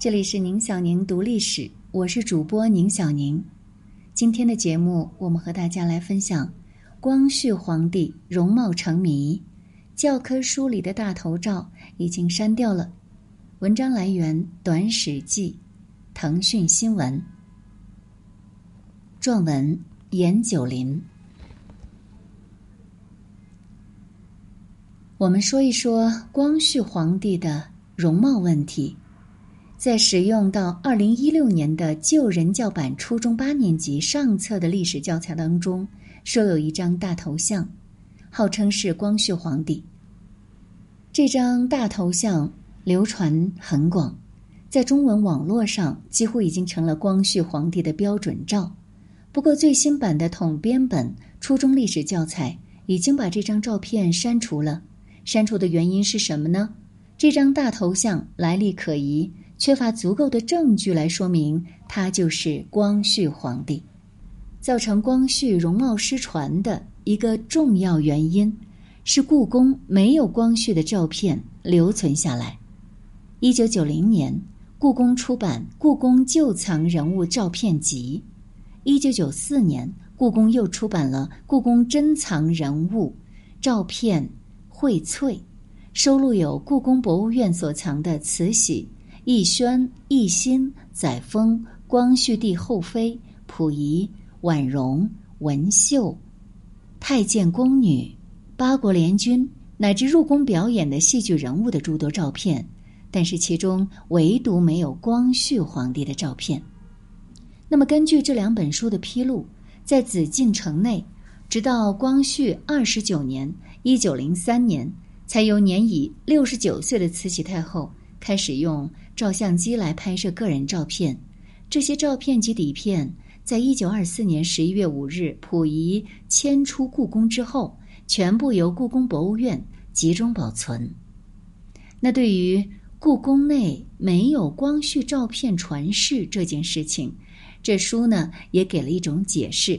这里是宁小宁读历史，我是主播宁小宁。今天的节目，我们和大家来分享光绪皇帝容貌成谜，教科书里的大头照已经删掉了。文章来源《短史记》，腾讯新闻，撰文严九林。我们说一说光绪皇帝的容貌问题。在使用到二零一六年的旧人教版初中八年级上册的历史教材当中，收有一张大头像，号称是光绪皇帝。这张大头像流传很广，在中文网络上几乎已经成了光绪皇帝的标准照。不过，最新版的统编本初中历史教材已经把这张照片删除了。删除的原因是什么呢？这张大头像来历可疑，缺乏足够的证据来说明他就是光绪皇帝。造成光绪容貌失传的一个重要原因，是故宫没有光绪的照片留存下来。一九九零年，故宫出版《故宫旧藏人物照片集》；一九九四年，故宫又出版了《故宫珍藏人物照片》。荟萃，收录有故宫博物院所藏的慈禧、奕轩、奕欣、载沣、光绪帝后妃、溥仪、婉容、文秀、太监宫女、八国联军乃至入宫表演的戏剧人物的诸多照片，但是其中唯独没有光绪皇帝的照片。那么，根据这两本书的披露，在紫禁城内，直到光绪二十九年。一九零三年，才由年已六十九岁的慈禧太后开始用照相机来拍摄个人照片。这些照片及底片，在一九二四年十一月五日溥仪迁出故宫之后，全部由故宫博物院集中保存。那对于故宫内没有光绪照片传世这件事情，这书呢也给了一种解释，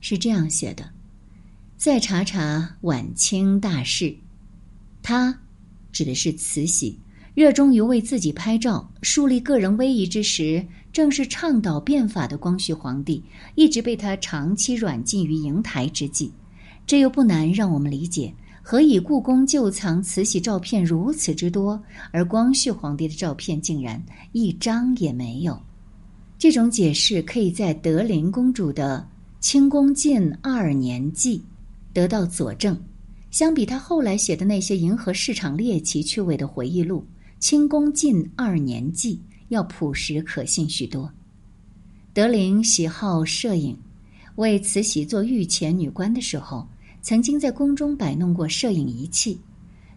是这样写的。再查查晚清大事，他指的是慈禧，热衷于为自己拍照、树立个人威仪之时，正是倡导变法的光绪皇帝，一直被他长期软禁于瀛台之际。这又不难让我们理解，何以故宫旧藏慈禧照片如此之多，而光绪皇帝的照片竟然一张也没有？这种解释可以在德龄公主的《清宫近二年记》。得到佐证，相比他后来写的那些迎合市场猎奇趣味的回忆录，《清宫近二年记》要朴实可信许多。德龄喜好摄影，为慈禧做御前女官的时候，曾经在宫中摆弄过摄影仪器。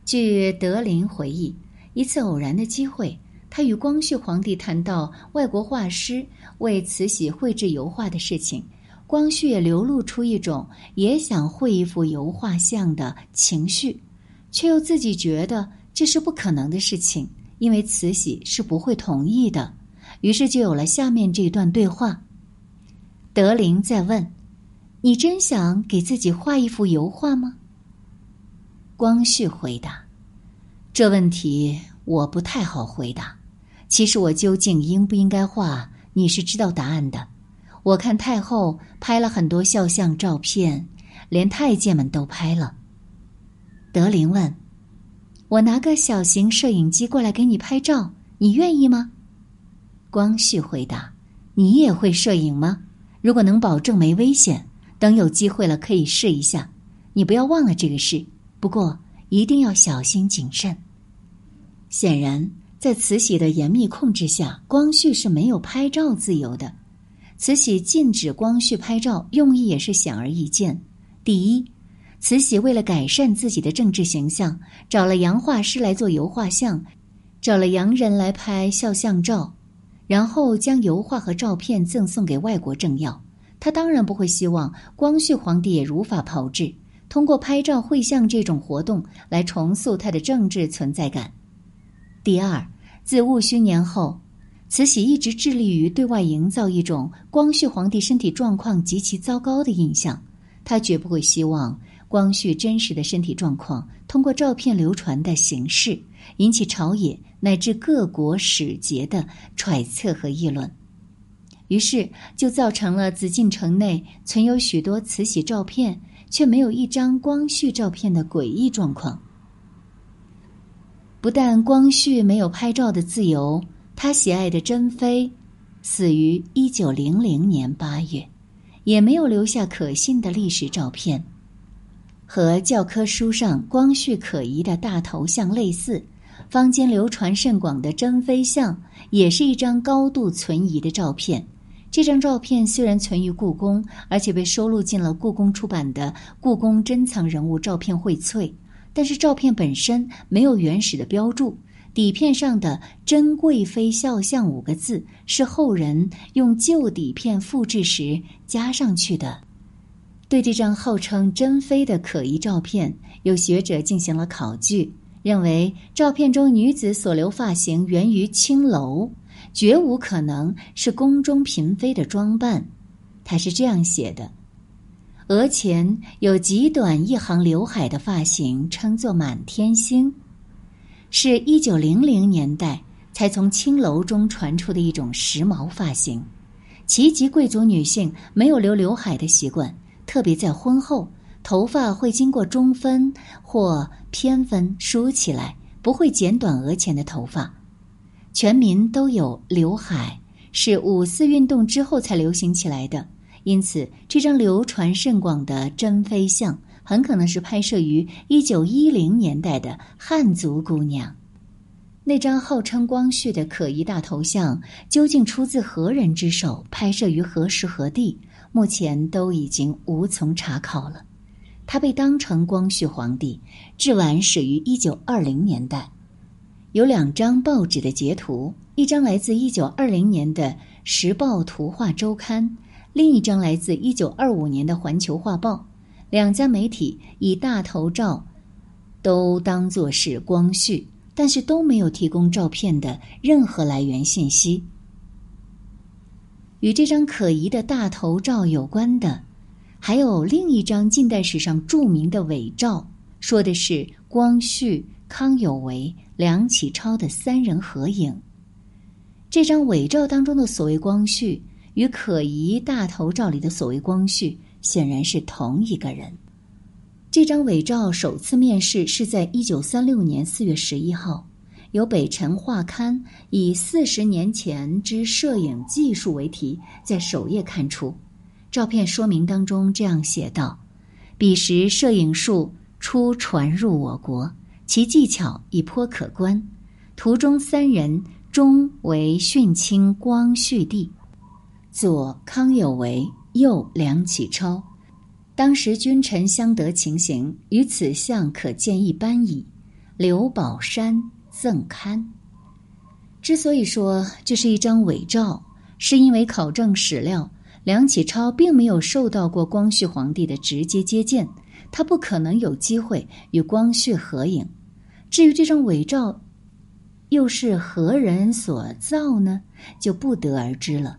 据德龄回忆，一次偶然的机会，他与光绪皇帝谈到外国画师为慈禧绘制油画的事情。光绪也流露出一种也想绘一幅油画像的情绪，却又自己觉得这是不可能的事情，因为慈禧是不会同意的。于是就有了下面这段对话。德龄在问：“你真想给自己画一幅油画吗？”光绪回答：“这问题我不太好回答。其实我究竟应不应该画，你是知道答案的。”我看太后拍了很多肖像照片，连太监们都拍了。德龄问：“我拿个小型摄影机过来给你拍照，你愿意吗？”光绪回答：“你也会摄影吗？如果能保证没危险，等有机会了可以试一下。你不要忘了这个事，不过一定要小心谨慎。”显然，在慈禧的严密控制下，光绪是没有拍照自由的。慈禧禁止光绪拍照，用意也是显而易见。第一，慈禧为了改善自己的政治形象，找了洋画师来做油画像，找了洋人来拍肖像照，然后将油画和照片赠送给外国政要。他当然不会希望光绪皇帝也如法炮制，通过拍照绘像这种活动来重塑他的政治存在感。第二，自戊戌年后。慈禧一直致力于对外营造一种光绪皇帝身体状况极其糟糕的印象，她绝不会希望光绪真实的身体状况通过照片流传的形式引起朝野乃至各国使节的揣测和议论。于是就造成了紫禁城内存有许多慈禧照片，却没有一张光绪照片的诡异状况。不但光绪没有拍照的自由，他喜爱的珍妃死于一九零零年八月，也没有留下可信的历史照片。和教科书上光绪可疑的大头像类似，坊间流传甚广的珍妃像也是一张高度存疑的照片。这张照片虽然存于故宫，而且被收录进了故宫出版的《故宫珍藏人物照片荟萃》，但是照片本身没有原始的标注，底片上的“珍贵妃肖像”五个字是后人用旧底片复制时加上去的。对这张号称珍妃的可疑照片，有学者进行了考据，认为照片中女子所留发型源于青楼。绝无可能是宫中嫔妃的装扮，他是这样写的：额前有极短一行刘海的发型，称作满天星，是一九零零年代才从青楼中传出的一种时髦发型。旗籍贵族女性没有留刘海的习惯，特别在婚后，头发会经过中分或偏分梳起来，不会剪短额前的头发。全民都有刘海，是五四运动之后才流行起来的。因此，这张流传甚广的珍妃像很可能是拍摄于一九一零年代的汉族姑娘。那张号称光绪的可疑大头像究竟出自何人之手，拍摄于何时何地，目前都已经无从查考了。他被当成光绪皇帝，至晚始于一九二零年代。有两张报纸的截图，一张来自一九二零年的《时报图画周刊》，另一张来自一九二五年的《环球画报》。两家媒体以大头照都当作是光绪，但是都没有提供照片的任何来源信息。与这张可疑的大头照有关的，还有另一张近代史上著名的伪照，说的是光绪、康有为。梁启超的三人合影，这张伪照当中的所谓光绪，与可疑大头照里的所谓光绪显然是同一个人。这张伪照首次面世是在一九三六年四月十一号，由北辰画刊以“四十年前之摄影技术”为题，在首页刊出。照片说明当中这样写道：“彼时摄影术初传入我国。”其技巧已颇可观。图中三人，中为训清光绪帝，左康有为，右梁启超。当时君臣相得情形，于此相可见一斑矣。刘宝山赠刊。之所以说这是一张伪照，是因为考证史料，梁启超并没有受到过光绪皇帝的直接接见，他不可能有机会与光绪合影。至于这张伪照，又是何人所造呢？就不得而知了。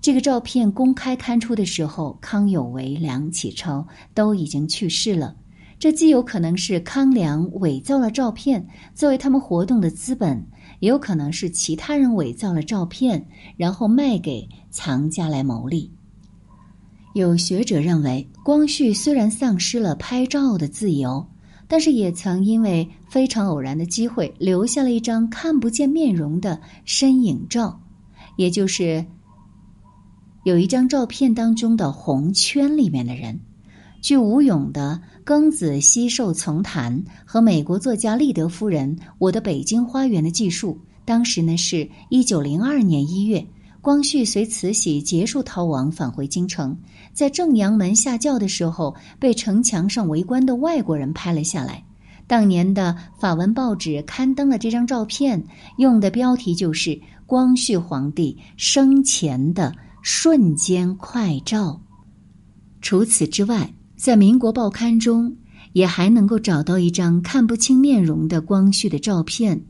这个照片公开刊出的时候，康有为、梁启超都已经去世了。这既有可能是康梁伪造了照片作为他们活动的资本，也有可能是其他人伪造了照片，然后卖给藏家来牟利。有学者认为，光绪虽然丧失了拍照的自由。但是也曾因为非常偶然的机会，留下了一张看不见面容的身影照，也就是有一张照片当中的红圈里面的人。据吴勇的《庚子西寿丛谈》和美国作家利德夫人《我的北京花园》的记述，当时呢是一九零二年一月。光绪随慈禧结束逃亡，返回京城，在正阳门下轿的时候，被城墙上围观的外国人拍了下来。当年的法文报纸刊登了这张照片，用的标题就是“光绪皇帝生前的瞬间快照”。除此之外，在民国报刊中也还能够找到一张看不清面容的光绪的照片。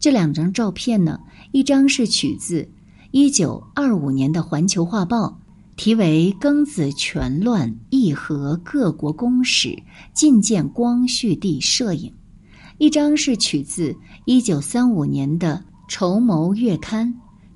这两张照片呢，一张是取自。一九二五年的《环球画报》题为《庚子全乱议和各国公使觐见光绪帝摄影》，一张是取自一九三五年的《筹谋月刊》，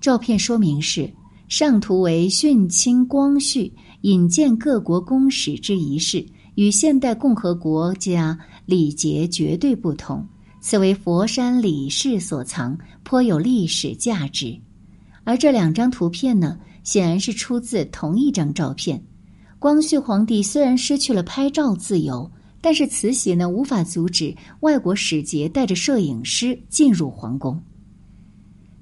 照片说明是上图为殉清光绪引荐各国公使之仪式，与现代共和国家礼节绝对不同。此为佛山李氏所藏，颇有历史价值。而这两张图片呢，显然是出自同一张照片。光绪皇帝虽然失去了拍照自由，但是慈禧呢，无法阻止外国使节带着摄影师进入皇宫。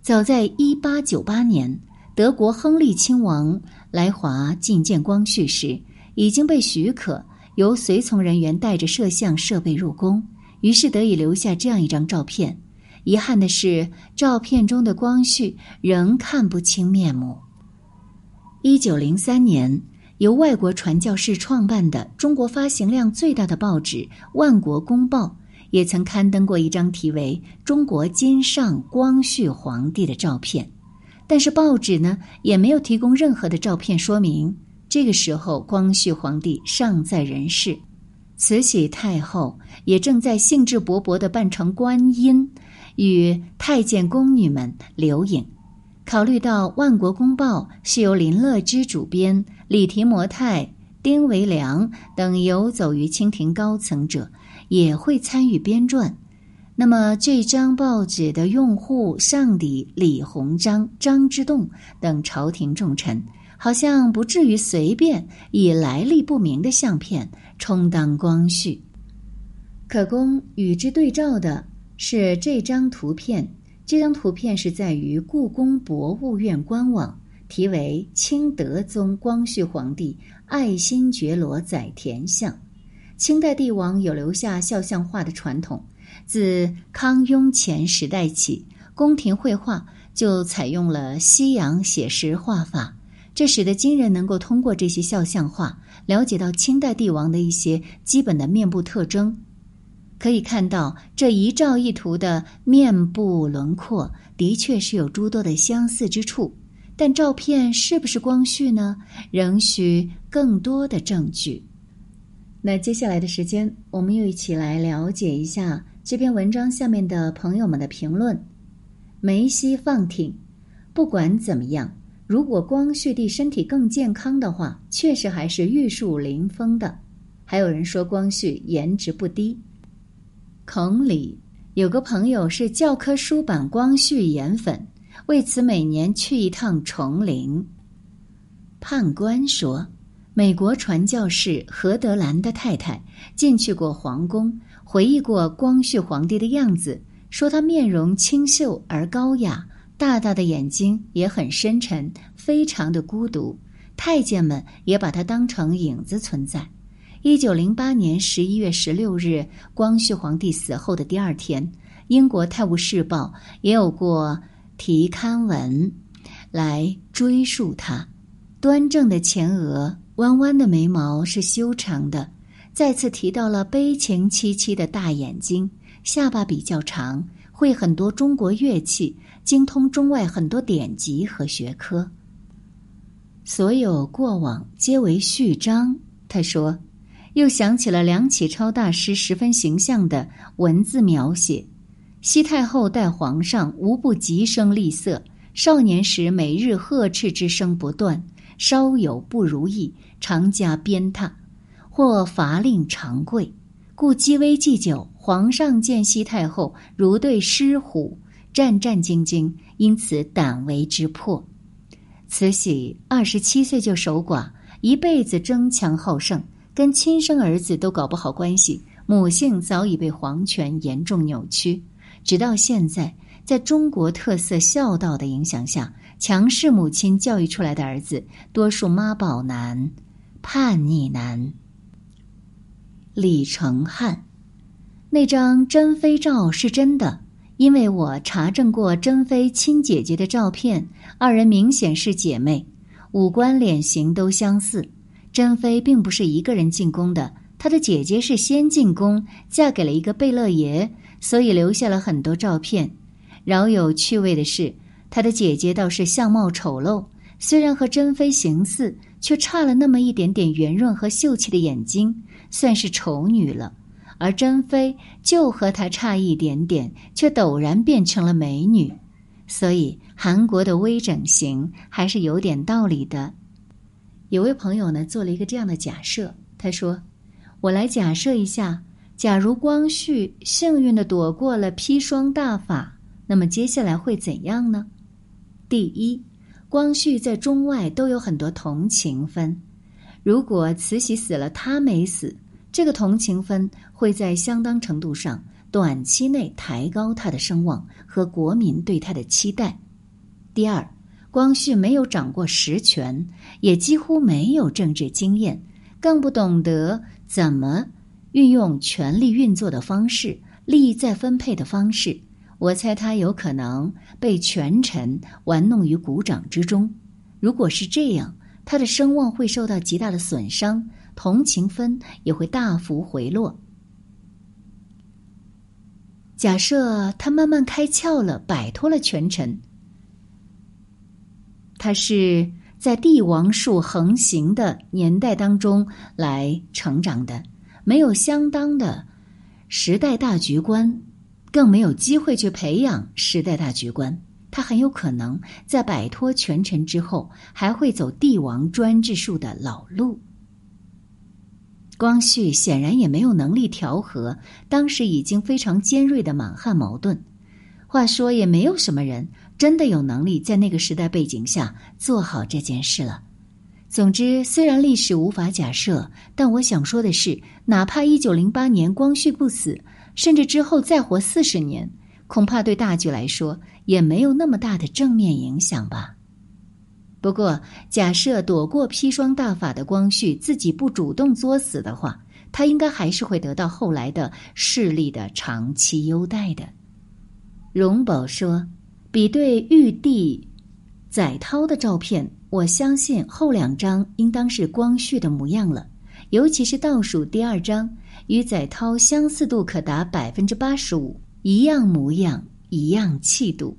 早在一八九八年，德国亨利亲王来华觐见光绪时，已经被许可由随从人员带着摄像设备入宫。于是得以留下这样一张照片。遗憾的是，照片中的光绪仍看不清面目。一九零三年，由外国传教士创办的中国发行量最大的报纸《万国公报》也曾刊登过一张题为《中国金上光绪皇帝》的照片，但是报纸呢也没有提供任何的照片说明。这个时候，光绪皇帝尚在人世。慈禧太后也正在兴致勃勃地扮成观音，与太监宫女们留影。考虑到《万国公报》是由林乐之主编，李提摩太、丁维良等游走于清廷高层者也会参与编撰，那么这张报纸的用户上抵李鸿章、张之洞等朝廷重臣。好像不至于随便以来历不明的相片充当光绪。可供与之对照的是这张图片，这张图片是在于故宫博物院官网，题为《清德宗光绪皇帝爱新觉罗载田像》。清代帝王有留下肖像画的传统，自康雍乾时代起，宫廷绘画就采用了西洋写实画法。这使得今人能够通过这些肖像画了解到清代帝王的一些基本的面部特征。可以看到，这一照一图的面部轮廓的确是有诸多的相似之处，但照片是不是光绪呢？仍需更多的证据。那接下来的时间，我们又一起来了解一下这篇文章下面的朋友们的评论。梅西放挺，不管怎么样。如果光绪帝身体更健康的话，确实还是玉树临风的。还有人说光绪颜值不低。孔里有个朋友是教科书版光绪颜粉，为此每年去一趟崇陵。判官说，美国传教士何德兰的太太进去过皇宫，回忆过光绪皇帝的样子，说他面容清秀而高雅。大大的眼睛也很深沉，非常的孤独。太监们也把他当成影子存在。一九零八年十一月十六日，光绪皇帝死后的第二天，英国《泰晤士报》也有过题刊文来追溯他。端正的前额，弯弯的眉毛是修长的，再次提到了悲情凄凄的大眼睛，下巴比较长，会很多中国乐器。精通中外很多典籍和学科，所有过往皆为序章。他说，又想起了梁启超大师十分形象的文字描写：西太后待皇上无不急声厉色，少年时每日呵斥之声不断，稍有不如意，常加鞭挞，或罚令长跪，故积威既久，皇上见西太后如对狮虎。战战兢兢，因此胆为之破。慈禧二十七岁就守寡，一辈子争强好胜，跟亲生儿子都搞不好关系。母性早已被皇权严重扭曲，直到现在，在中国特色孝道的影响下，强势母亲教育出来的儿子，多数妈宝男、叛逆男。李成汉那张珍妃照是真的。因为我查证过珍妃亲姐姐的照片，二人明显是姐妹，五官脸型都相似。珍妃并不是一个人进宫的，她的姐姐是先进宫，嫁给了一个贝勒爷，所以留下了很多照片。饶有趣味的是，她的姐姐倒是相貌丑陋，虽然和珍妃形似，却差了那么一点点圆润和秀气的眼睛，算是丑女了。而珍妃就和她差一点点，却陡然变成了美女。所以韩国的微整形还是有点道理的。有位朋友呢做了一个这样的假设，他说：“我来假设一下，假如光绪幸运的躲过了砒霜大法，那么接下来会怎样呢？第一，光绪在中外都有很多同情分，如果慈禧死了他没死，这个同情分会在相当程度上。”短期内抬高他的声望和国民对他的期待。第二，光绪没有掌过实权，也几乎没有政治经验，更不懂得怎么运用权力运作的方式、利益再分配的方式。我猜他有可能被权臣玩弄于股掌之中。如果是这样，他的声望会受到极大的损伤，同情分也会大幅回落。假设他慢慢开窍了，摆脱了权臣，他是在帝王术横行的年代当中来成长的，没有相当的时代大局观，更没有机会去培养时代大局观。他很有可能在摆脱权臣之后，还会走帝王专制术的老路。光绪显然也没有能力调和当时已经非常尖锐的满汉矛盾。话说，也没有什么人真的有能力在那个时代背景下做好这件事了。总之，虽然历史无法假设，但我想说的是，哪怕一九零八年光绪不死，甚至之后再活四十年，恐怕对大局来说也没有那么大的正面影响吧。不过，假设躲过砒霜大法的光绪自己不主动作死的话，他应该还是会得到后来的势力的长期优待的。荣宝说：“比对玉帝载涛的照片，我相信后两张应当是光绪的模样了，尤其是倒数第二张，与载涛相似度可达百分之八十五，一样模样，一样气度。”